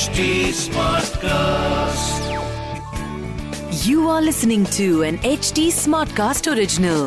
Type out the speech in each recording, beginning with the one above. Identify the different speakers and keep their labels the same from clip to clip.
Speaker 1: HD Smartcast.
Speaker 2: You are listening to an HD Smartcast original.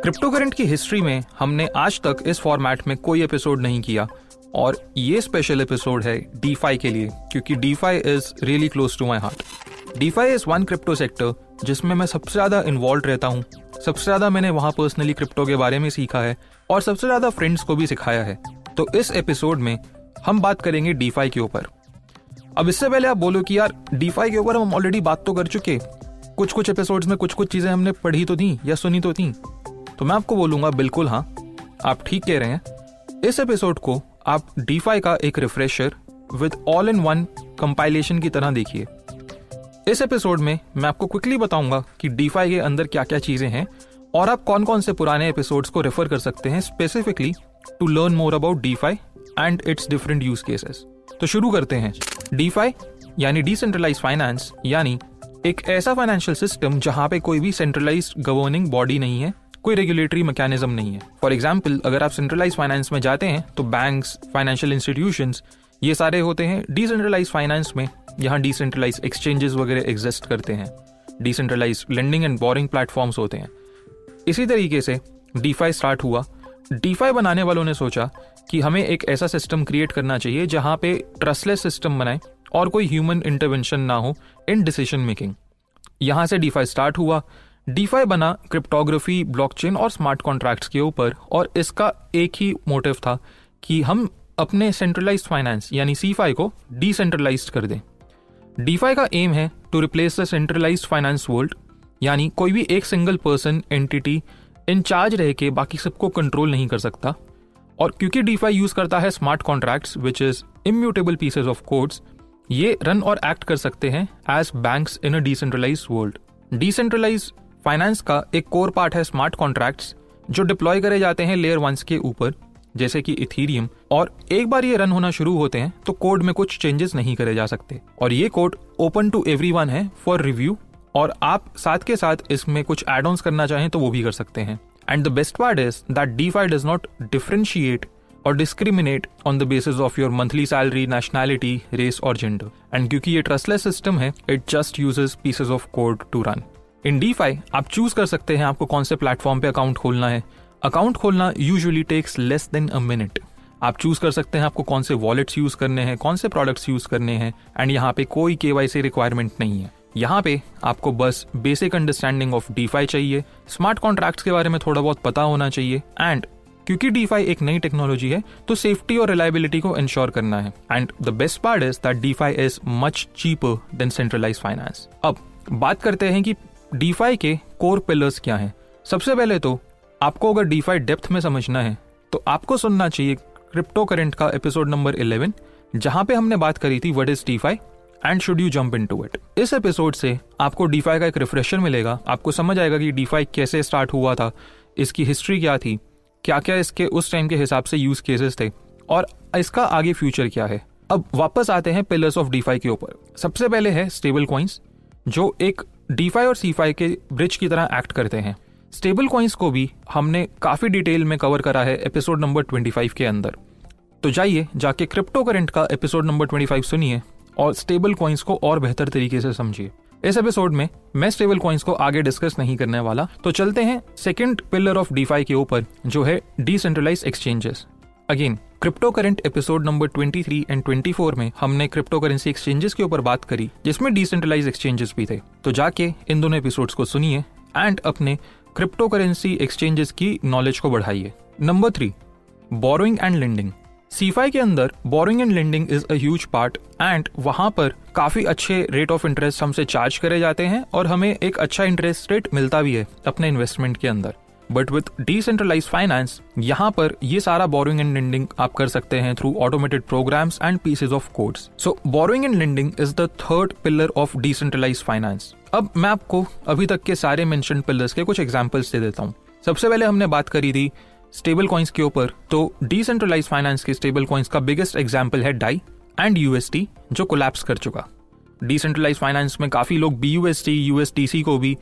Speaker 3: Crypto current की history में हमने आज तक इस फॉर्मेट में कोई एपिसोड नहीं किया और ये स्पेशल एपिसोड है डीफाई के लिए क्योंकि DeFi is really close to my heart DeFi is one crypto sector जिसमें मैं सबसे ज़्यादा इन्वॉल्व रहता हूँ सबसे ज़्यादा मैंने वहाँ पर्सनली क्रिप्टो के बारे में सीखा है और सबसे ज़्यादा फ्रेंड्स को भी सिखाया है। तो इस एपिसोड में हम बात करेंगे डीफाई के ऊपर। अब इससे पहले आप बोलो कि यार डीफाई के ऊपर हम ऑलरेडी बात तो कर चुके। कुछ कुछ एपिसोड्स में कुछ कुछ चीज़ें हमने पढ़ी तो थी या सुनी तो थी। तो मैं आपको बोलूँगा, बिल्कुल हाँ आप ठीक कह रहे हैं। इस एपिसोड को आप डीफाई का एक refresher with all in one compilation की तरह देखिए। इस एपिसोड में मैं आपको क्विकली बताऊँगा कि डीफाई के अंदर क्या क्या चीज़ें हैं और आप कौन कौन से पुराने एपिसोड्स को रेफर कर सकते हैं specifically to learn more about DeFi and its different use cases तो शुरू करते हैं। डीफाई यानी डिसेंट्रलाइज फाइनेंस यानी एक ऐसा फाइनेंशियल सिस्टम जहाँ पे कोई भी सेंट्रलाइज गवर्निंग बॉडी नहीं है, कोई रेगुलेटरी मैकेनिज्म नहीं है। फॉर एग्ज़ाम्पल अगर आप सेंट्रलाइज फाइनेंस में जाते हैं तो बैंक्स फाइनेंशियल इंस्टीट्यूशन ये सारे होते हैं। डिसेंट्रलाइज फाइनेंस में यहाँ डिसेंट्रलाइज एक्सचेंजेस वगैरह एग्जिस्ट करते हैं। Decentralize lending and borrowing platforms होते हैं। इसी तरीके से डीफाई स्टार्ट हुआ। डीफाई बनाने वालों ने सोचा कि हमें एक ऐसा सिस्टम क्रिएट करना चाहिए जहाँ पे ट्रस्टलेस सिस्टम बनाए और कोई ह्यूमन इंटरवेंशन ना हो इन डिसीज़न मेकिंग यहाँ से डीफाई स्टार्ट हुआ। डीफाई बना क्रिप्टोग्राफी ब्लॉकचेन और स्मार्ट कॉन्ट्रैक्ट्स के ऊपर और इसका एक ही मोटिव था कि हम अपने सेंट्रलाइज फाइनेंस यानी सी को डिसेंट्रलाइज कर दें। डीफाई का एम है to replace the centralize finance world यानी कोई भी एक सिंगल पर्सन एंटिटी इंचार्ज रह के बाकी सबको कंट्रोल नहीं कर सकता। और क्योंकि डीफाई यूज़ करता है smart contracts which is immutable pieces of codes ये रन और एक्ट कर सकते हैं as banks in a decentralize world decentralize finance का एक कोर पार्ट है स्मार्ट कॉन्ट्रैक्ट्स जो डिप्लॉय करे जाते हैं लेयर वंस के ऊपर। जैसे कि इथीरियम, और एक बार ये रन होना शुरू होते हैं तो कोड में कुछ चेंजेस नहीं करे जा सकते। और ये कोड ओपन टू एवरी है फॉर रिव्यू, और आप साथ के साथ इसमें कुछ एड ऑन करना चाहें तो वो भी कर सकते हैं। And the best part is that DeFi does not differentiate और discriminate on the basis of your monthly salary nationality race और जेंडर एंड क्योंकि ये ट्रस्टलेस सिस्टम है it just uses pieces of code to run in D आप choose कर सकते हैं आपको कौन से प्लेटफॉर्म पे अकाउंट खोलना है। अकाउंट खोलना usually takes less than a minute आप चूज़ कर सकते हैं आपको कौन से वॉलेट्स यूज़ करने हैं, कौन से प्रोडक्ट्स यूज़ करने हैं एंड यहाँ पे कोई के रिक्वायरमेंट नहीं है। यहाँ पे आपको बस बेसिक अंडरस्टैंडिंग ऑफ़ डीफाई चाहिए स्मार्ट कॉन्ट्रैक्ट्स के बारे में थोड़ा बहुत पता होना चाहिए एंड क्योंकि डीफाई एक नई टेक्नोलॉजी है तो सेफ्टी और रिलायबिलिटी को इंश्योर करना है। And the best part is that DeFi is much cheaper than centralize finance अब बात करते हैं कि डीफाई के कोर पिलर्स क्या हैं। सबसे पहले तो आपको अगर डीफाई डेप्थ में समझना है तो आपको सुनना चाहिए क्रिप्टो करेंट का एपिसोड नंबर 11 जहाँ पे हमने बात करी थी what is DeFi and should you jump in to it इस एपिसोड से आपको डीफाई का एक रिफ्रेशर मिलेगा। आपको समझ आएगा कि डीफाई कैसे स्टार्ट हुआ था, इसकी हिस्ट्री क्या थी क्या क्या इसके उस टाइम के हिसाब से यूज़ केसेस थे, और इसका आगे फ्यूचर क्या है। अब वापस आते हैं पिलर्स ऑफ़ डीफाई के ऊपर। सबसे पहले है स्टेबल कॉइन्स जो एक डीफाई और सीफाई के ब्रिज की तरह एक्ट करते हैं। स्टेबल कॉइन्स को भी हमने काफ़ी डिटेल में कवर करा है एपिसोड नंबर 25 के अंदर। तो जाइए, जाके क्रिप्टो करेंट का एपिसोड नंबर 25 सुनिए और स्टेबल कॉइन्स को और बेहतर तरीके से समझिए। इस एपिसोड में मैं स्टेबल कॉइन्स को आगे डिस्कस नहीं करने वाला। तो चलते हैं सेकेंड पिलर ऑफ़ डीफाई के ऊपर, जो है decentralize exchanges again crypto current episode number 23 and 24 में हमने क्रिप्टो करेंसी एक्सचेंजेस के ऊपर बात करी, जिसमें डिसेंट्रलाइज एक्सचेंजेस भी थे। तो जाके इन दोनों एपिसोड्स को सुनिए एंड अपने क्रिप्टो करेंसी एक्सचेंजेस की नॉलेज को बढ़ाइए। Number three borrowing and lending CeFi के अंदर borrowing and lending is as part and वहाँ पर काफ़ी अच्छे रेट ऑफ़ इंटरेस्ट हमसे चार्ज करे जाते हैं और हमें एक अच्छा इंटरेस्ट रेट मिलता भी है अपने इन्वेस्टमेंट के अंदर। बट विथ डिसेंट्रलाइज फाइनेंस यहाँ पर ये सारा बोरिंग एंड लेंडिंग आप कर सकते हैं through automated programs and pieces of codes so borrowing and lending is the third pillar of decentralize finance अब मैं आपको अभी तक के सारे मेंशन पिलर्स के कुछ एग्जाम्पल्स दे देता हूँ। सबसे पहले हमने बात करी थी स्टेबल कॉइन्स के ऊपर। तो डिसेंट्रलाइज फाइनेंस के स्टेबल कॉइन्स का बिगेस्ट एग्ज़ाम्पल है डाई एंड यूएसटी जो कोलैप्स कर चुका। डिसेंट्रलाइज फाइनेंस में काफ़ी लोग बी यूएसटी यूएसटीसी को भी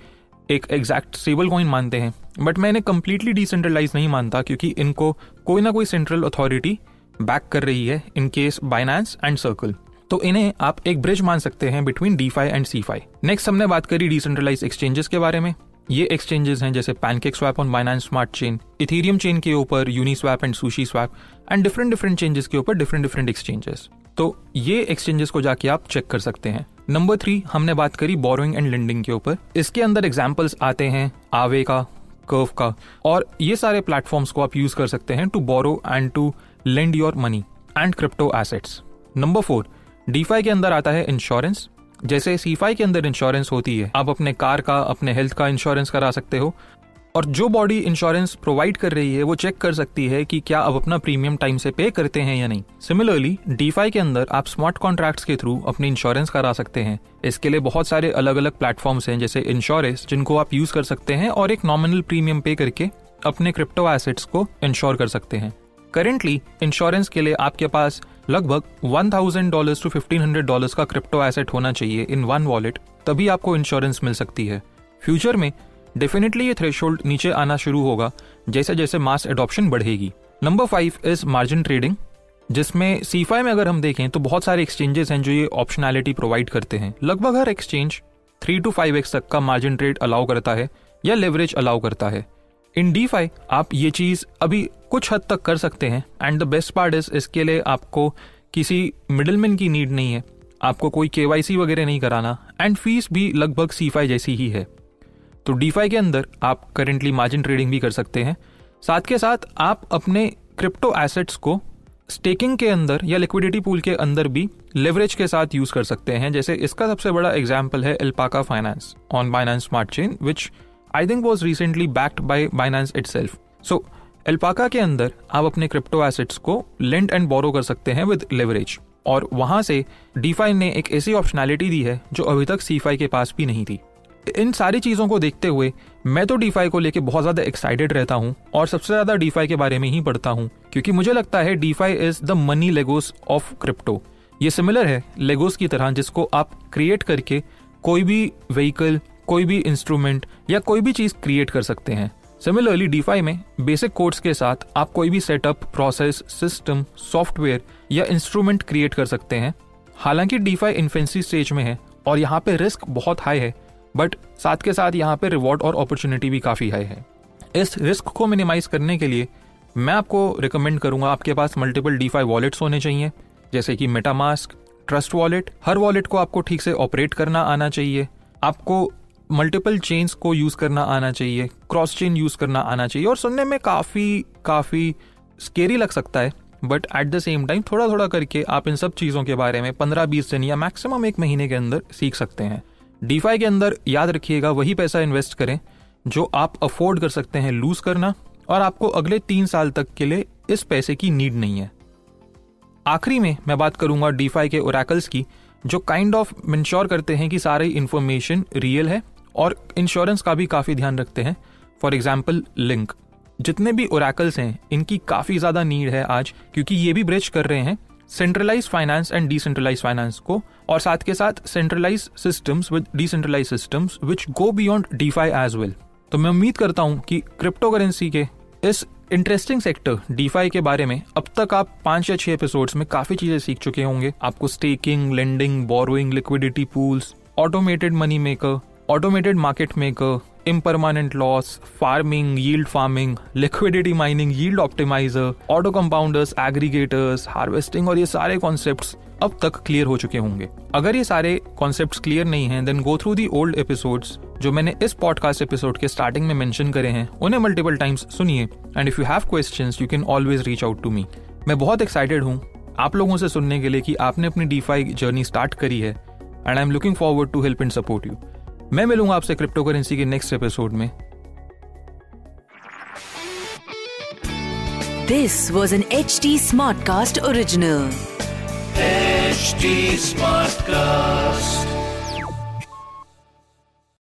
Speaker 3: एक एग्जैक्ट स्टेबल कॉइन मानते हैं। बट मैं इन्हें कंप्लीटली डिसेंट्रलाइज नहीं मानता क्योंकि इनको कोई ना कोई सेंट्रल अथॉरिटी बैक कर रही है in case Binance and Circle तो इन्हें आप एक ब्रिज मान सकते हैं between DeFi and CeFi next हमने बात करी डिसेंट्रलाइज एक्सचेंजेस के बारे में। ये एक्सचेंजेस हैं जैसे PancakeSwap on Binance smart chain Ethereum chain के ऊपर Uniswap and SushiSwap and different different changes के ऊपर डिफरेंट डिफरेंट एक्सचेंजेस तो ये एक्सचेंजेस को जाके आप चेक कर सकते हैं। नंबर थ्री हमने बात करी बोरोइंग एंड लेंडिंग के ऊपर। इसके अंदर एग्जाम्पल्स आते हैं, आवे का कर्व का, और ये सारे प्लेटफॉर्म्स को आप यूज़ कर सकते हैं to borrow and to lend your money and crypto assets number four DeFi के अंदर आता है इंश्योरेंस जैसे सीफाई के अंदर इंश्योरेंस होती है, आप अपने कार का, अपने हेल्थ का इंश्योरेंस करा सकते हो। और जो बॉडी इंश्योरेंस प्रोवाइड कर रही है, वो चेक कर सकती है कि क्या आप अपना प्रीमियम टाइम से पे करते हैं या नहीं। सिमिलरली डीफाई के अंदर आप स्मार्ट कॉन्ट्रैक्ट्स के थ्रू अपनी इंश्योरेंस करा सकते हैं। इसके लिए बहुत सारे अलग अलग प्लेटफॉर्म्स हैं, जैसे इंश्योरेंस जिनको आप यूज़ कर सकते हैं और एक नॉमिनल प्रीमियम पे करके अपने क्रिप्टो एसेट्स को इंश्योर कर सकते हैं। करेंटली इंश्योरेंस के लिए आपके पास लगभग one thousand dollar to fifteen hundred dollar का क्रिप्टो एसेट होना चाहिए इन वन वॉलेट तभी आपको इंश्योरेंस मिल सकती है। फ्यूचर में डेफिनेटली ये थ्रेश नीचे आना शुरू होगा, जैसे जैसे मास एडॉप्शन बढ़ेगी। Number five is margin trading जिसमें सीफाई में अगर हम देखें तो बहुत सारे एक्सचेंजेस हैं जो ये ऑप्शनैलिटी प्रोवाइड करते हैं। लगभग हर exchange three two five x तक का मार्जिन ट्रेड अलाउ करता है, या लेवरेज अलाउ करता है। इन डी आप ये चीज़ अभी कुछ हद तक कर सकते हैं and the best part is इसके लिए आपको किसी मिडलमैन की नीड नहीं है। आपको कोई के वगैरह नहीं कराना एंड फ़ीस भी लगभग सी जैसी ही है। तो डी के अंदर आप करेंटली मार्जिन ट्रेडिंग भी कर सकते हैं। साथ के साथ आप अपने क्रिप्टो एसेट्स को स्टेकिंग के अंदर या लिक्विडिटी पूल के अंदर भी लेवरेज के साथ यूज़ कर सकते हैं। जैसे इसका सबसे बड़ा एग्ज़ाम्पल है Alpaca Finance on Binance Smart Chain which I think was recently backed by Binance itself so Alpaca के अंदर आप अपने क्रिप्टो एसेट्स को लेंड एंड बोरो कर सकते हैं विद लेवरेज और वहाँ से डीफाई ने एक ऐसी ऑप्शनैलिटी दी है जो अभी तक सीफाई के पास भी नहीं थी। इन सारी चीज़ों को देखते हुए मैं तो डीफाई को लेके बहुत ज़्यादा एक्साइटेड रहता हूँ और सबसे ज़्यादा डीफाई के बारे में ही पढ़ता हूँ, क्योंकि मुझे लगता है DeFi is the money Legos of crypto ये सिमिलर है लेगोस की तरह जिसको आप क्रिएट करके कोई भी व्हीकल कोई भी इंस्ट्रूमेंट या कोई भी चीज़ क्रिएट कर सकते हैं। सिमिलरली डीफाई में बेसिक कोड्स के साथ आप कोई भी सेटअप प्रोसेस सिस्टम सॉफ्टवेयर या इंस्ट्रूमेंट क्रिएट कर सकते हैं। हालाँकि डीफाई इन्फेंसी स्टेज में है और यहाँ पे रिस्क बहुत हाई है बट साथ के साथ यहाँ पे रिवॉर्ड और अपॉर्चुनिटी भी काफ़ी हाई है। इस रिस्क को मिनिमाइज करने के लिए मैं आपको रिकमेंड करूँगा, आपके पास मल्टीपल डी फाई वॉलेट्स होने चाहिए, जैसे कि मेटामास्क ट्रस्ट वॉलेट हर वॉलेट को आपको ठीक से ऑपरेट करना आना चाहिए। आपको मल्टीपल चेन्स को यूज़ करना आना चाहिए क्रॉस चेन यूज़ करना आना चाहिए, और सुनने में काफ़ी काफ़ी स्केरी लग सकता है but at the same time थोड़ा थोड़ा करके आप इन सब चीज़ों के बारे में पंद्रह बीस दिन या मैक्सिमम एक महीने के अंदर सीख सकते हैं। डीफाई के अंदर याद रखिएगा, वही पैसा इन्वेस्ट करें, जो आप अफोर्ड कर सकते हैं लूज करना, और आपको अगले तीन साल तक के लिए इस पैसे की नीड नहीं है। आखिरी में मैं बात करूँगा डीफाई के ओरैकल्स की, जो काइंड ऑफ़ इंश्योर करते हैं कि सारी इंफॉर्मेशन रियल है, और इंश्योरेंस का भी काफ़ी ध्यान रखते हैं। फॉर एग्ज़ाम्पल लिंक जितने भी ओरैकल्स हैं, इनकी काफ़ी ज़्यादा नीड है आज, क्योंकि ये भी ब्रिज कर रहे हैं centralize finance and decentralize finance को। और साथ के साथ centralize systems with decentralize systems which go beyond DeFi as well तो मैं उम्मीद करता हूँ कि क्रिप्टो करेंसी के इस इंटरेस्टिंग सेक्टर डीफाई के बारे में अब तक आप पाँच या छह एपिसोड्स में काफ़ी चीज़ें सीख चुके होंगे। आपको staking lending borrowing liquidity pools automated money maker automated market maker impermanent loss, farming, yield farming, liquidity mining, yield optimizer, auto compounders, aggregators, harvesting और ये सारे कॉन्सेप्ट अब तक क्लियर हो चुके होंगे। अगर ये सारे कॉन्सेप्ट क्लियर नहीं हैं then go through the old episodes जो मैंने इस पॉडकास्ट एपिसोड के स्टार्टिंग में मेंशन करे हैं उन्हें मल्टीपल टाइम्स सुनिए। And if you have questions you can always reach out to me मैं बहुत एक्साइटेड हूँ आप लोगों से सुनने के लिए कि आपने अपनी डीफाई जर्नी स्टार्ट करी है। And I am looking forward to help and support you मैं मिलूँगा आपसे क्रिप्टो करेंसी के नेक्स्ट एपिसोड में
Speaker 2: this was an H T Smartcast original
Speaker 1: smart Smartcast.